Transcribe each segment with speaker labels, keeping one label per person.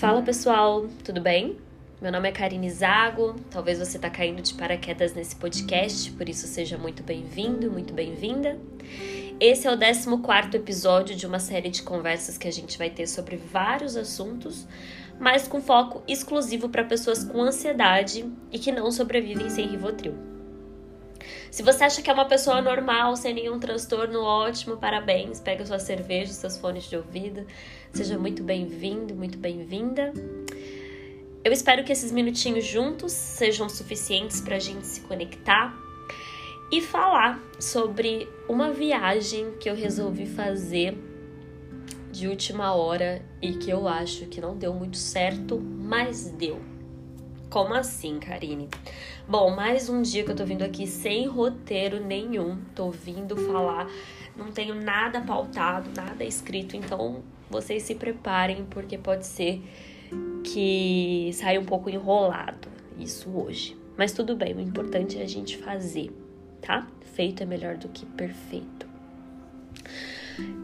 Speaker 1: Fala pessoal, tudo bem? Meu nome é Karine Zago, talvez você está caindo de paraquedas nesse podcast, por isso seja muito bem-vindo, muito bem-vinda. Esse é o 14 episódio de uma série de conversas que a gente vai ter sobre vários assuntos, mas com foco exclusivo para pessoas com ansiedade e que não sobrevivem sem Rivotril. Se você acha que é uma pessoa normal, sem nenhum transtorno, ótimo, parabéns. Pega sua cerveja, seus fones de ouvido. Seja muito bem-vindo, muito bem-vinda. Eu espero que esses minutinhos juntos sejam suficientes para a gente se conectar e falar sobre uma viagem que eu resolvi fazer de última hora e que eu acho que não deu muito certo, mas deu. Como assim, Karine? Bom, mais um dia que eu tô vindo aqui sem roteiro nenhum. Tô vindo falar, não tenho nada pautado, nada escrito, então vocês se preparem porque pode ser que saia um pouco enrolado isso hoje. Mas tudo bem, o importante é a gente fazer, tá? Feito é melhor do que perfeito.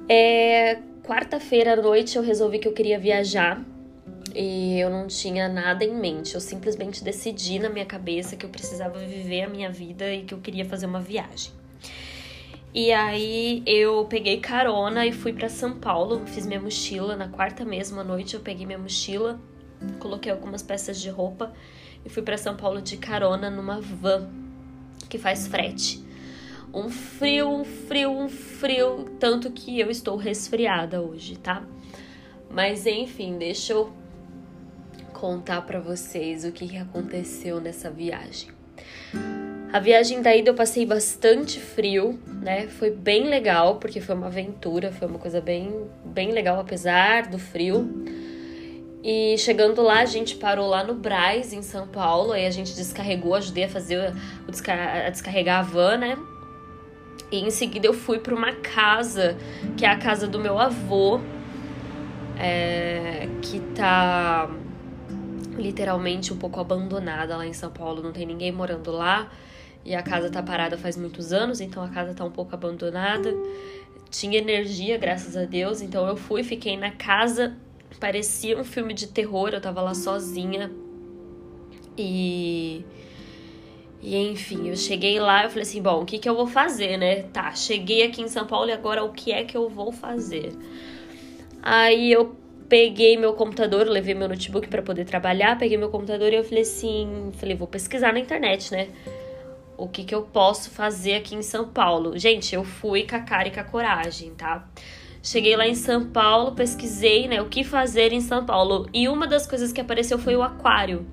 Speaker 1: É, quarta-feira à noite eu resolvi que eu queria viajar e eu não tinha nada em mente. Eu simplesmente decidi na minha cabeça que eu precisava viver a minha vida e que eu queria fazer uma viagem. E aí eu peguei carona e fui para São Paulo, fiz minha mochila na quarta mesma noite, eu peguei minha mochila, coloquei algumas peças de roupa e fui para São Paulo de carona numa van que faz frete. Um frio, um frio, um frio, tanto que eu estou resfriada hoje, tá? Mas enfim, deixa eu contar para vocês o que aconteceu nessa viagem. A viagem da ida eu passei bastante frio, né? Foi bem legal, porque foi uma aventura, foi uma coisa bem, bem legal, apesar do frio. E chegando lá, a gente parou lá no Braz, em São Paulo, aí a gente descarregou, ajudei a fazer o a descarregar a van, né? E em seguida eu fui para uma casa, que é a casa do meu avô, é, que tá literalmente um pouco abandonada lá em São Paulo, não tem ninguém morando lá. E a casa tá parada faz muitos anos, então a casa tá um pouco abandonada. Tinha energia, graças a Deus, então eu fui, fiquei na casa. Parecia um filme de terror, eu tava lá sozinha. E e enfim, eu cheguei lá, eu falei assim, bom, o que que eu vou fazer, né? Tá, cheguei aqui em São Paulo e agora o que é que eu vou fazer? Aí eu peguei meu computador, levei meu notebook para poder trabalhar, peguei meu computador e eu falei assim, falei, vou pesquisar na internet, né? O que que eu posso fazer aqui em São Paulo? Gente, eu fui com a cara e com a coragem, tá? Cheguei lá em São Paulo, pesquisei, né, o que fazer em São Paulo. E uma das coisas que apareceu foi o aquário.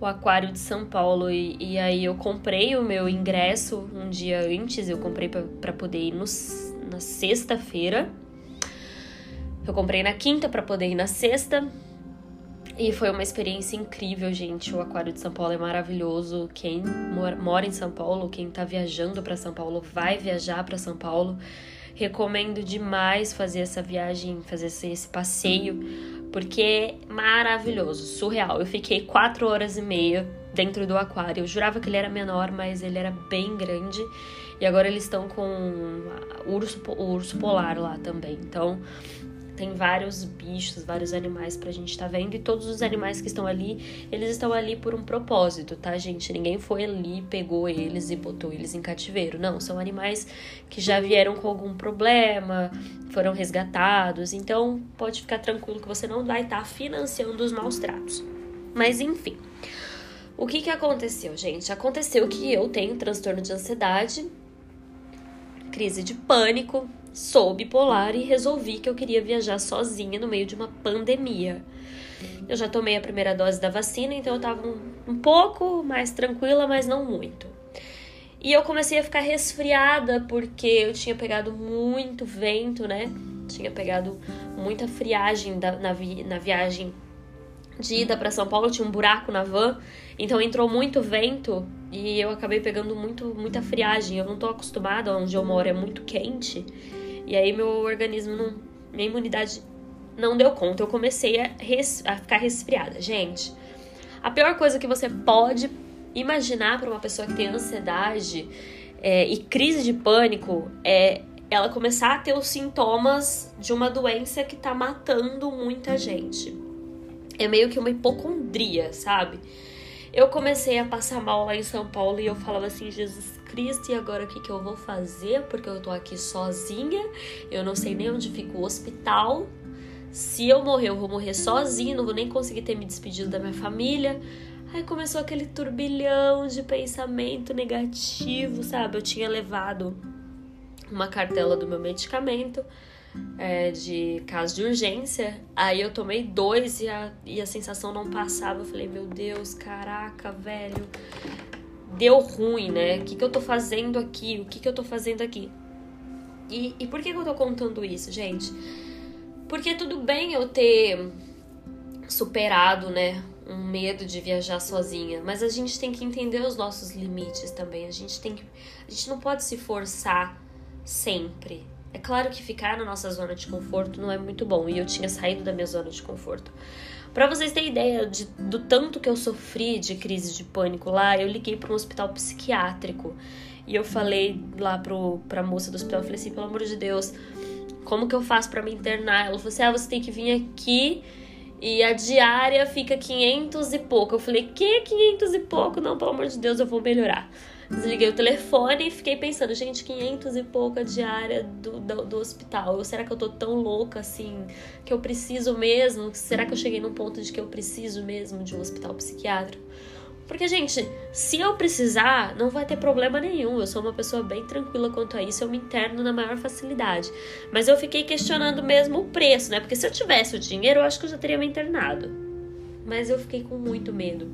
Speaker 1: O aquário de São Paulo. E, e aí eu comprei o meu ingresso um dia antes, eu comprei para poder ir no, na sexta-feira. Eu comprei na quinta para poder ir na sexta. E foi uma experiência incrível, gente. O Aquário de São Paulo é maravilhoso. Quem mora em São Paulo, quem tá viajando para São Paulo, vai viajar para São Paulo. Recomendo demais fazer essa viagem, fazer esse passeio, porque é maravilhoso, surreal. Eu fiquei quatro horas e meia dentro do aquário. Eu jurava que ele era menor, mas ele era bem grande. E agora eles estão com o urso, o urso polar lá também. Então, tem vários bichos, vários animais pra gente estar tá vendo. E todos os animais que estão ali, eles estão ali por um propósito, tá, gente? Ninguém foi ali, pegou eles e botou eles em cativeiro. Não, são animais que já vieram com algum problema, foram resgatados. Então, pode ficar tranquilo que você não vai estar tá financiando os maus tratos. Mas, enfim. O que que aconteceu, gente? Aconteceu que eu tenho transtorno de ansiedade, crise de pânico, sou bipolar e resolvi que eu queria viajar sozinha no meio de uma pandemia. Eu já tomei a primeira dose da vacina, então eu tava um, um pouco mais tranquila, mas não muito. E eu comecei a ficar resfriada porque eu tinha pegado muito vento, né? Tinha pegado muita friagem da, na, vi, na viagem de ida para São Paulo, tinha um buraco na van, então entrou muito vento e eu acabei pegando muito, muita friagem. Eu não tô acostumada, onde eu moro é muito quente. E aí meu organismo não. Minha imunidade não deu conta. Eu comecei a, res, a ficar resfriada. Gente, a pior coisa que você pode imaginar para uma pessoa que tem ansiedade é, e crise de pânico é, ela começar a ter os sintomas de uma doença que tá matando muita gente. É meio que uma hipocondria, sabe? Eu comecei a passar mal lá em São Paulo e eu falava assim, Jesus Cristo, e agora o que, que eu vou fazer? Porque eu tô aqui sozinha, eu não sei nem onde fica o hospital. Se eu morrer, eu vou morrer sozinha, não vou nem conseguir ter me despedido da minha família. Aí começou aquele turbilhão de pensamento negativo, sabe? Eu tinha levado uma cartela do meu medicamento é, de caso de urgência. Aí eu tomei dois e a, e a sensação não passava. Eu falei, meu Deus, caraca, velho. Deu ruim, né? O que, que eu tô fazendo aqui? O que, que eu tô fazendo aqui? E, e por que, que eu tô contando isso, gente? Porque tudo bem eu ter superado, né? Um medo de viajar sozinha, mas a gente tem que entender os nossos limites também. A gente tem que, a gente não pode se forçar sempre. É claro que ficar na nossa zona de conforto não é muito bom e eu tinha saído da minha zona de conforto. Para vocês terem ideia de, do tanto que eu sofri de crise de pânico lá, eu liguei para um hospital psiquiátrico e eu falei lá pro, pra moça do hospital, eu falei assim, pelo amor de Deus, como que eu faço para me internar? Ela falou assim, ah, você tem que vir aqui e a diária fica 500 e pouco. Eu falei, que 500 e pouco? Não, pelo amor de Deus, eu vou melhorar. Desliguei o telefone e fiquei pensando, gente, 500 e pouca diária do, do, do, hospital. Será que eu tô tão louca assim que eu preciso mesmo? Será que eu cheguei num ponto de que eu preciso mesmo de um hospital psiquiátrico? Porque, gente, se eu precisar, não vai ter problema nenhum. Eu sou uma pessoa bem tranquila quanto a isso, eu me interno na maior facilidade. Mas eu fiquei questionando mesmo o preço, né? Porque se eu tivesse o dinheiro, eu acho que eu já teria me internado. Mas eu fiquei com muito medo.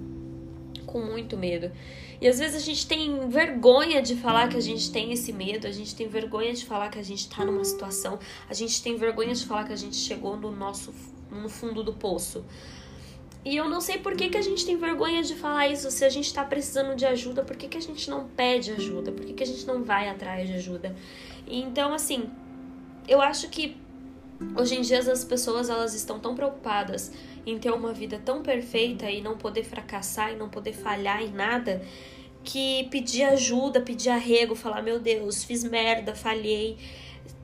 Speaker 1: Com muito medo. E às vezes a gente tem vergonha de falar que a gente tem esse medo, a gente tem vergonha de falar que a gente tá numa situação, a gente tem vergonha de falar que a gente chegou no nosso no fundo do poço. E eu não sei por que, que a gente tem vergonha de falar isso. Se a gente tá precisando de ajuda, por que, que a gente não pede ajuda? Por que, que a gente não vai atrás de ajuda? Então, assim, eu acho que hoje em dia as pessoas elas estão tão preocupadas em ter uma vida tão perfeita e não poder fracassar e não poder falhar em nada que pedir ajuda, pedir arrego, falar: meu Deus, fiz merda, falhei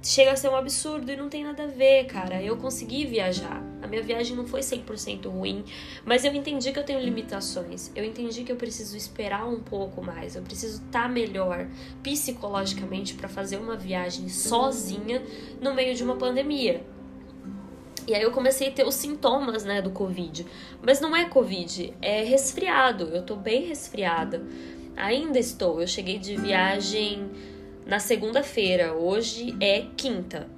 Speaker 1: chega a ser um absurdo e não tem nada a ver, cara. Eu consegui viajar. A minha viagem não foi 100% ruim, mas eu entendi que eu tenho limitações. Eu entendi que eu preciso esperar um pouco mais. Eu preciso estar tá melhor psicologicamente para fazer uma viagem sozinha no meio de uma pandemia. E aí eu comecei a ter os sintomas, né, do Covid. Mas não é Covid, é resfriado. Eu tô bem resfriada. Ainda estou. Eu cheguei de viagem na segunda-feira. Hoje é quinta.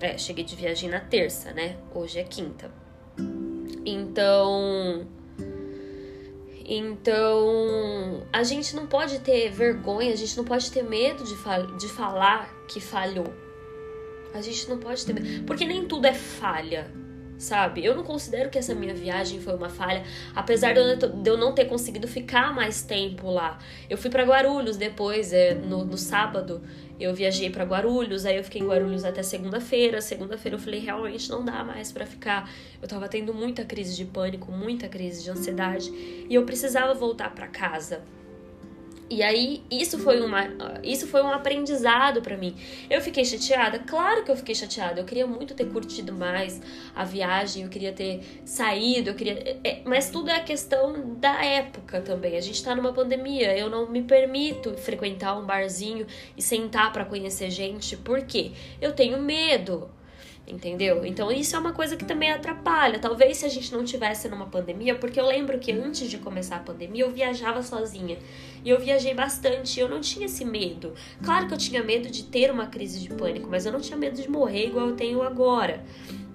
Speaker 1: É, cheguei de viagem na terça, né? Hoje é quinta. Então. Então. A gente não pode ter vergonha, a gente não pode ter medo de, fal de falar que falhou. A gente não pode ter medo. Porque nem tudo é falha sabe? Eu não considero que essa minha viagem foi uma falha, apesar de eu não ter conseguido ficar mais tempo lá. Eu fui para Guarulhos depois, é, no, no sábado, eu viajei para Guarulhos, aí eu fiquei em Guarulhos até segunda-feira. Segunda-feira eu falei, realmente não dá mais para ficar. Eu tava tendo muita crise de pânico, muita crise de ansiedade, e eu precisava voltar para casa. E aí, isso foi, uma, isso foi um aprendizado para mim. Eu fiquei chateada? Claro que eu fiquei chateada. Eu queria muito ter curtido mais a viagem, eu queria ter saído, eu queria. É, mas tudo é questão da época também. A gente tá numa pandemia. Eu não me permito frequentar um barzinho e sentar para conhecer gente. Por quê? Eu tenho medo entendeu? Então isso é uma coisa que também atrapalha. Talvez se a gente não tivesse numa pandemia, porque eu lembro que antes de começar a pandemia eu viajava sozinha. E eu viajei bastante, eu não tinha esse medo. Claro que eu tinha medo de ter uma crise de pânico, mas eu não tinha medo de morrer igual eu tenho agora.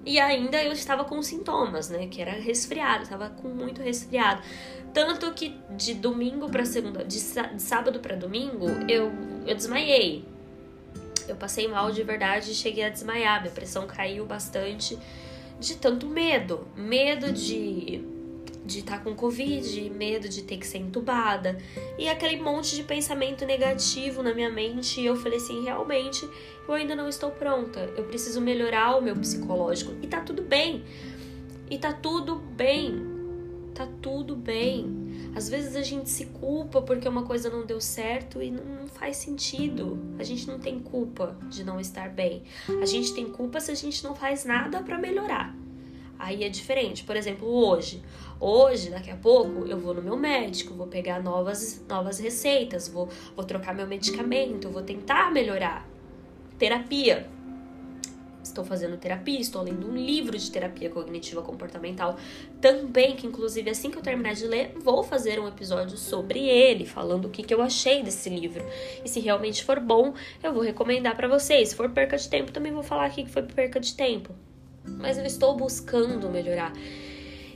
Speaker 1: E ainda eu estava com sintomas, né? Que era resfriado, estava com muito resfriado. Tanto que de domingo para segunda, de sábado para domingo, eu, eu desmaiei. Eu passei mal de verdade e cheguei a desmaiar. Minha pressão caiu bastante de tanto medo. Medo de de estar tá com Covid, medo de ter que ser entubada e aquele monte de pensamento negativo na minha mente. E eu falei assim: realmente, eu ainda não estou pronta. Eu preciso melhorar o meu psicológico. E tá tudo bem. E tá tudo bem. Tá tudo bem. Às vezes a gente se culpa porque uma coisa não deu certo e não faz sentido. A gente não tem culpa de não estar bem. A gente tem culpa se a gente não faz nada para melhorar. Aí é diferente. Por exemplo, hoje. Hoje, daqui a pouco, eu vou no meu médico, vou pegar novas, novas receitas, vou, vou trocar meu medicamento, vou tentar melhorar. Terapia. Estou fazendo terapia, estou lendo um livro de terapia cognitiva comportamental também, que inclusive assim que eu terminar de ler, vou fazer um episódio sobre ele, falando o que, que eu achei desse livro. E se realmente for bom, eu vou recomendar para vocês. Se for perca de tempo, também vou falar aqui que foi perca de tempo. Mas eu estou buscando melhorar.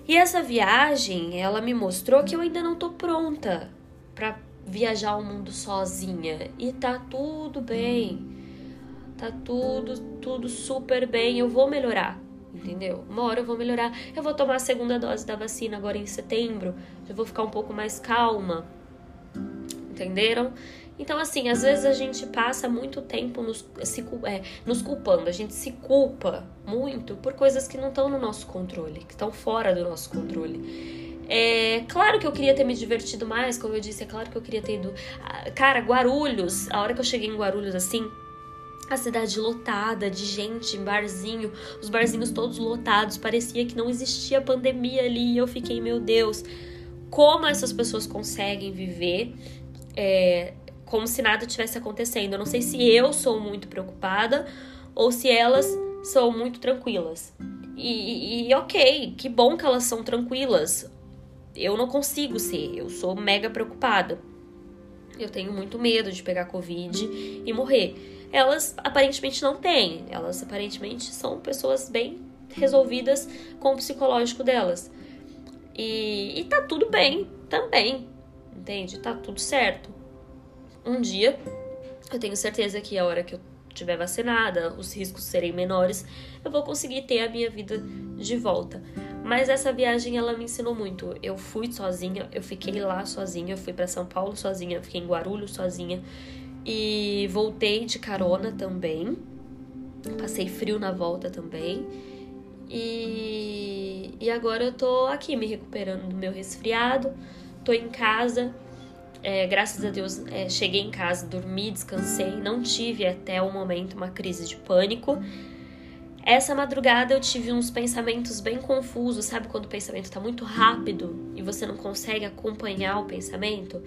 Speaker 1: E essa viagem, ela me mostrou que eu ainda não tô pronta para viajar o mundo sozinha. E tá tudo bem tá tudo, tudo super bem, eu vou melhorar, entendeu? Uma hora eu vou melhorar. Eu vou tomar a segunda dose da vacina agora em setembro, já vou ficar um pouco mais calma. Entenderam? Então, assim, às vezes a gente passa muito tempo nos, se, é, nos culpando, a gente se culpa muito por coisas que não estão no nosso controle, que estão fora do nosso controle. É claro que eu queria ter me divertido mais, como eu disse, é claro que eu queria ter ido. Ah, cara, Guarulhos, a hora que eu cheguei em Guarulhos assim, a cidade lotada de gente, barzinho, os barzinhos todos lotados, parecia que não existia pandemia ali. E eu fiquei, meu Deus, como essas pessoas conseguem viver é, como se nada tivesse acontecendo? Eu não sei se eu sou muito preocupada ou se elas são muito tranquilas. E, e, ok, que bom que elas são tranquilas. Eu não consigo ser, eu sou mega preocupada. Eu tenho muito medo de pegar Covid e morrer elas aparentemente não têm. Elas aparentemente são pessoas bem resolvidas com o psicológico delas. E, e tá tudo bem também, entende? Tá tudo certo. Um dia, eu tenho certeza que a hora que eu tiver vacinada, os riscos serem menores, eu vou conseguir ter a minha vida de volta. Mas essa viagem ela me ensinou muito. Eu fui sozinha, eu fiquei lá sozinha, eu fui para São Paulo sozinha, fiquei em Guarulhos sozinha. E voltei de carona também. Passei frio na volta também. E, e agora eu tô aqui me recuperando do meu resfriado. Tô em casa. É, graças a Deus, é, cheguei em casa, dormi, descansei. Não tive até o momento uma crise de pânico. Essa madrugada eu tive uns pensamentos bem confusos, sabe quando o pensamento tá muito rápido e você não consegue acompanhar o pensamento?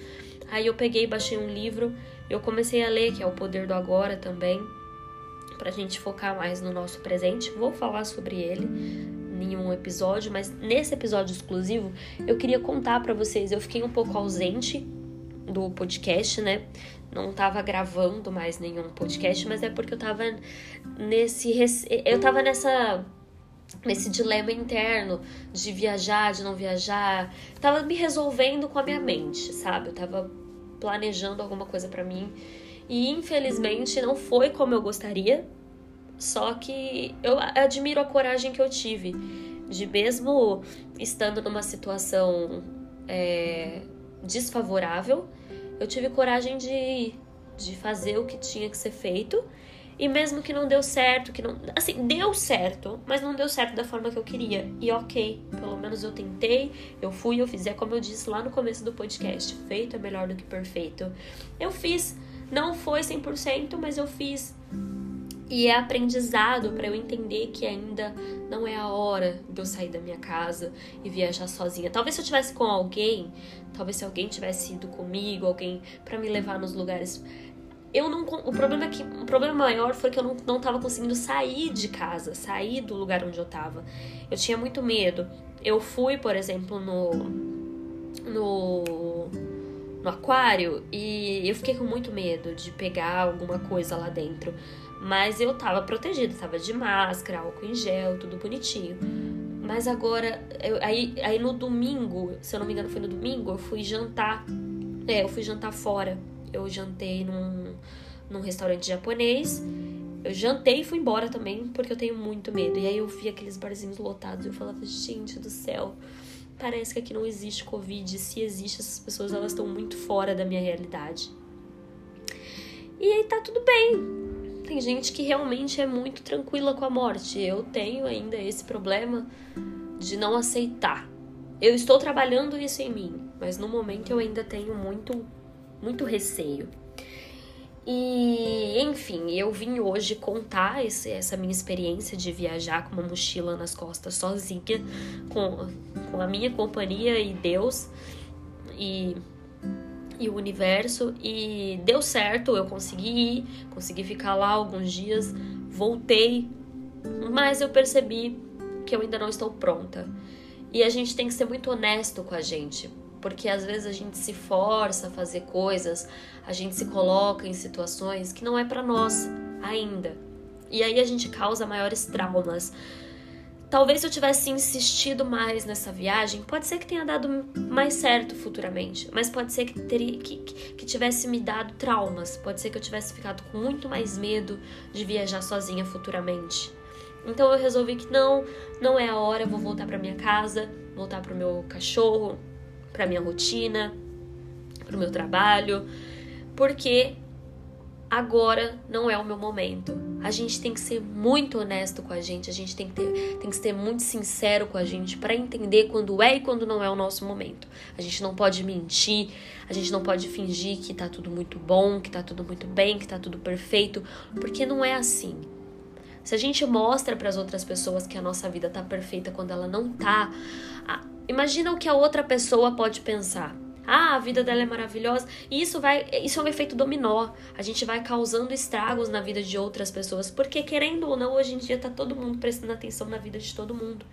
Speaker 1: Aí eu peguei, baixei um livro eu comecei a ler, que é O Poder do Agora também, pra gente focar mais no nosso presente. Vou falar sobre ele em um episódio, mas nesse episódio exclusivo eu queria contar para vocês. Eu fiquei um pouco ausente do podcast, né? Não tava gravando mais nenhum podcast, mas é porque eu tava nesse. Eu tava nessa nesse dilema interno de viajar, de não viajar. Tava me resolvendo com a minha mente, sabe? Eu tava planejando alguma coisa para mim. E infelizmente não foi como eu gostaria. Só que eu admiro a coragem que eu tive de mesmo estando numa situação é, desfavorável, eu tive coragem de, de fazer o que tinha que ser feito e mesmo que não deu certo, que não. Assim, deu certo, mas não deu certo da forma que eu queria. E ok, pelo menos eu tentei, eu fui, eu fiz. É como eu disse lá no começo do podcast: feito é melhor do que perfeito. Eu fiz. Não foi 100%, mas eu fiz. E é aprendizado para eu entender que ainda não é a hora de eu sair da minha casa e viajar sozinha. Talvez se eu tivesse com alguém, talvez se alguém tivesse ido comigo, alguém para me levar nos lugares eu não o problema é que o problema maior foi que eu não, não tava conseguindo sair de casa, sair do lugar onde eu tava. Eu tinha muito medo. Eu fui, por exemplo, no no no aquário e eu fiquei com muito medo de pegar alguma coisa lá dentro. Mas eu tava protegida, tava de máscara, álcool em gel, tudo bonitinho. Mas agora, eu, aí, aí no domingo, se eu não me engano foi no domingo, eu fui jantar. É, eu fui jantar fora eu jantei num, num restaurante japonês. Eu jantei e fui embora também, porque eu tenho muito medo. E aí eu vi aqueles barzinhos lotados e eu falava, gente do céu, parece que aqui não existe Covid. Se existe, essas pessoas elas estão muito fora da minha realidade. E aí tá tudo bem. Tem gente que realmente é muito tranquila com a morte. Eu tenho ainda esse problema de não aceitar. Eu estou trabalhando isso em mim mas no momento eu ainda tenho muito, muito receio. E, enfim, eu vim hoje contar esse, essa minha experiência de viajar com uma mochila nas costas sozinha, com, com a minha companhia e Deus e, e o universo. E deu certo, eu consegui ir, consegui ficar lá alguns dias, voltei, mas eu percebi que eu ainda não estou pronta. E a gente tem que ser muito honesto com a gente, porque às vezes a gente se força a fazer coisas, a gente se coloca em situações que não é para nós ainda. E aí a gente causa maiores traumas. Talvez se eu tivesse insistido mais nessa viagem, pode ser que tenha dado mais certo futuramente, mas pode ser que, teria, que, que tivesse me dado traumas, pode ser que eu tivesse ficado com muito mais medo de viajar sozinha futuramente. Então eu resolvi que não, não é a hora, vou voltar para minha casa, voltar para o meu cachorro, para minha rotina, para o meu trabalho, porque agora não é o meu momento. A gente tem que ser muito honesto com a gente, a gente tem que, ter, tem que ser muito sincero com a gente para entender quando é e quando não é o nosso momento. A gente não pode mentir, a gente não pode fingir que tá tudo muito bom, que tá tudo muito bem, que tá tudo perfeito, porque não é assim. Se a gente mostra para as outras pessoas que a nossa vida tá perfeita quando ela não tá, imagina o que a outra pessoa pode pensar. Ah, a vida dela é maravilhosa. E isso vai, isso é um efeito dominó. A gente vai causando estragos na vida de outras pessoas, porque querendo ou não, hoje em dia tá todo mundo prestando atenção na vida de todo mundo.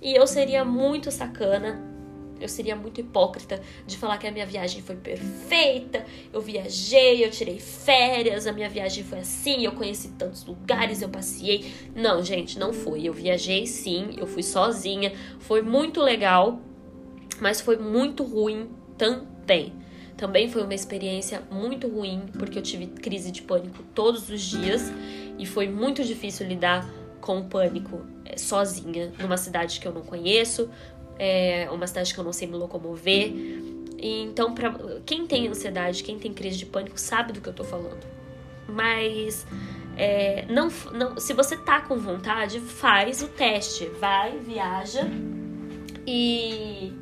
Speaker 1: E eu seria muito sacana eu seria muito hipócrita de falar que a minha viagem foi perfeita, eu viajei, eu tirei férias, a minha viagem foi assim, eu conheci tantos lugares, eu passei. Não, gente, não foi. Eu viajei sim, eu fui sozinha, foi muito legal, mas foi muito ruim também. Também foi uma experiência muito ruim, porque eu tive crise de pânico todos os dias e foi muito difícil lidar com o pânico eh, sozinha numa cidade que eu não conheço, é uma cidade que eu não sei me locomover. E, então, pra, quem tem ansiedade, quem tem crise de pânico, sabe do que eu tô falando. Mas é, não, não, se você tá com vontade, faz o teste. Vai, viaja e,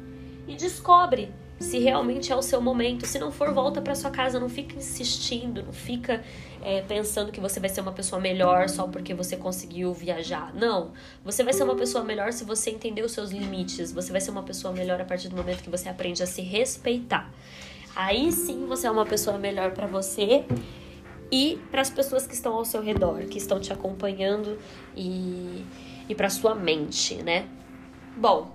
Speaker 1: e descobre se realmente é o seu momento. Se não for, volta para sua casa. Não fica insistindo, não fica é, pensando que você vai ser uma pessoa melhor só porque você conseguiu viajar. Não. Você vai ser uma pessoa melhor se você entender os seus limites. Você vai ser uma pessoa melhor a partir do momento que você aprende a se respeitar. Aí sim você é uma pessoa melhor para você e para as pessoas que estão ao seu redor, que estão te acompanhando e, e para sua mente, né? Bom,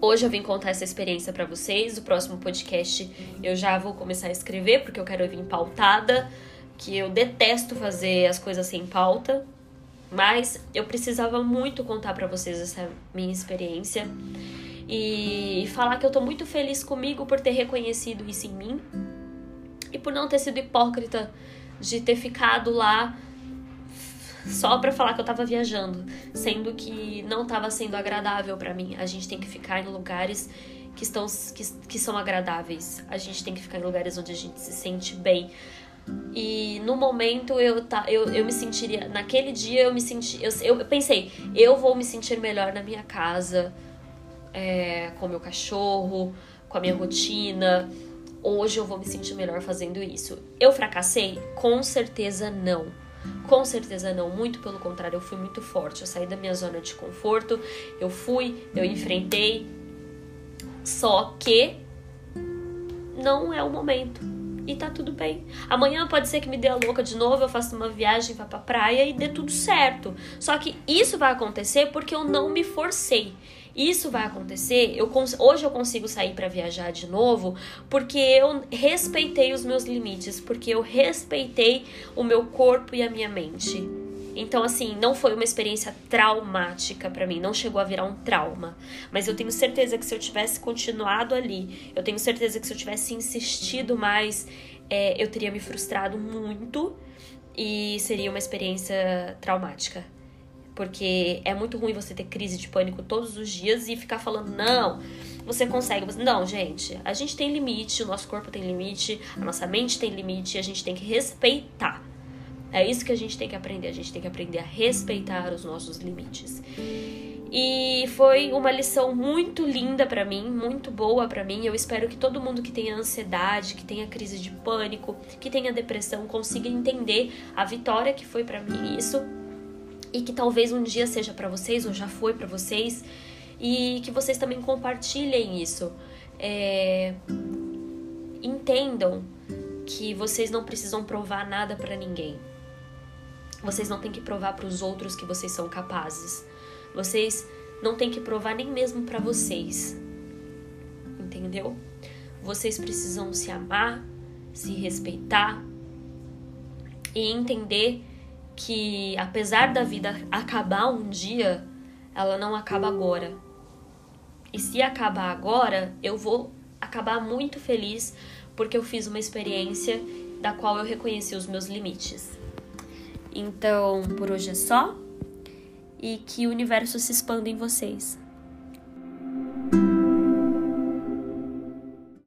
Speaker 1: Hoje eu vim contar essa experiência para vocês. O próximo podcast eu já vou começar a escrever, porque eu quero vir pautada, que eu detesto fazer as coisas sem pauta. Mas eu precisava muito contar para vocês essa minha experiência e falar que eu tô muito feliz comigo por ter reconhecido isso em mim e por não ter sido hipócrita de ter ficado lá só para falar que eu tava viajando, sendo que não tava sendo agradável para mim. A gente tem que ficar em lugares que, estão, que, que são agradáveis. A gente tem que ficar em lugares onde a gente se sente bem. E no momento eu, tá, eu, eu me sentiria. Naquele dia eu me senti. Eu, eu pensei, eu vou me sentir melhor na minha casa, é, com meu cachorro, com a minha rotina. Hoje eu vou me sentir melhor fazendo isso. Eu fracassei? Com certeza não. Com certeza não, muito pelo contrário, eu fui muito forte. Eu saí da minha zona de conforto, eu fui, eu enfrentei. Só que não é o momento. E tá tudo bem. Amanhã pode ser que me dê a louca de novo, eu faça uma viagem, vá pra praia e dê tudo certo. Só que isso vai acontecer porque eu não me forcei. Isso vai acontecer. Eu hoje eu consigo sair para viajar de novo porque eu respeitei os meus limites, porque eu respeitei o meu corpo e a minha mente. Então, assim, não foi uma experiência traumática para mim, não chegou a virar um trauma. Mas eu tenho certeza que se eu tivesse continuado ali, eu tenho certeza que se eu tivesse insistido mais, é, eu teria me frustrado muito e seria uma experiência traumática. Porque é muito ruim você ter crise de pânico todos os dias e ficar falando, não, você consegue. Não, gente, a gente tem limite, o nosso corpo tem limite, a nossa mente tem limite e a gente tem que respeitar. É isso que a gente tem que aprender. A gente tem que aprender a respeitar os nossos limites. E foi uma lição muito linda para mim, muito boa para mim. Eu espero que todo mundo que tenha ansiedade, que tenha crise de pânico, que tenha depressão consiga entender a vitória que foi para mim isso e que talvez um dia seja para vocês ou já foi para vocês e que vocês também compartilhem isso. É... Entendam que vocês não precisam provar nada para ninguém. Vocês não têm que provar para os outros que vocês são capazes. Vocês não têm que provar nem mesmo para vocês. Entendeu? Vocês precisam se amar, se respeitar e entender que apesar da vida acabar um dia, ela não acaba agora. E se acabar agora, eu vou acabar muito feliz porque eu fiz uma experiência da qual eu reconheci os meus limites. Então, por hoje é só e que o universo se expanda em vocês.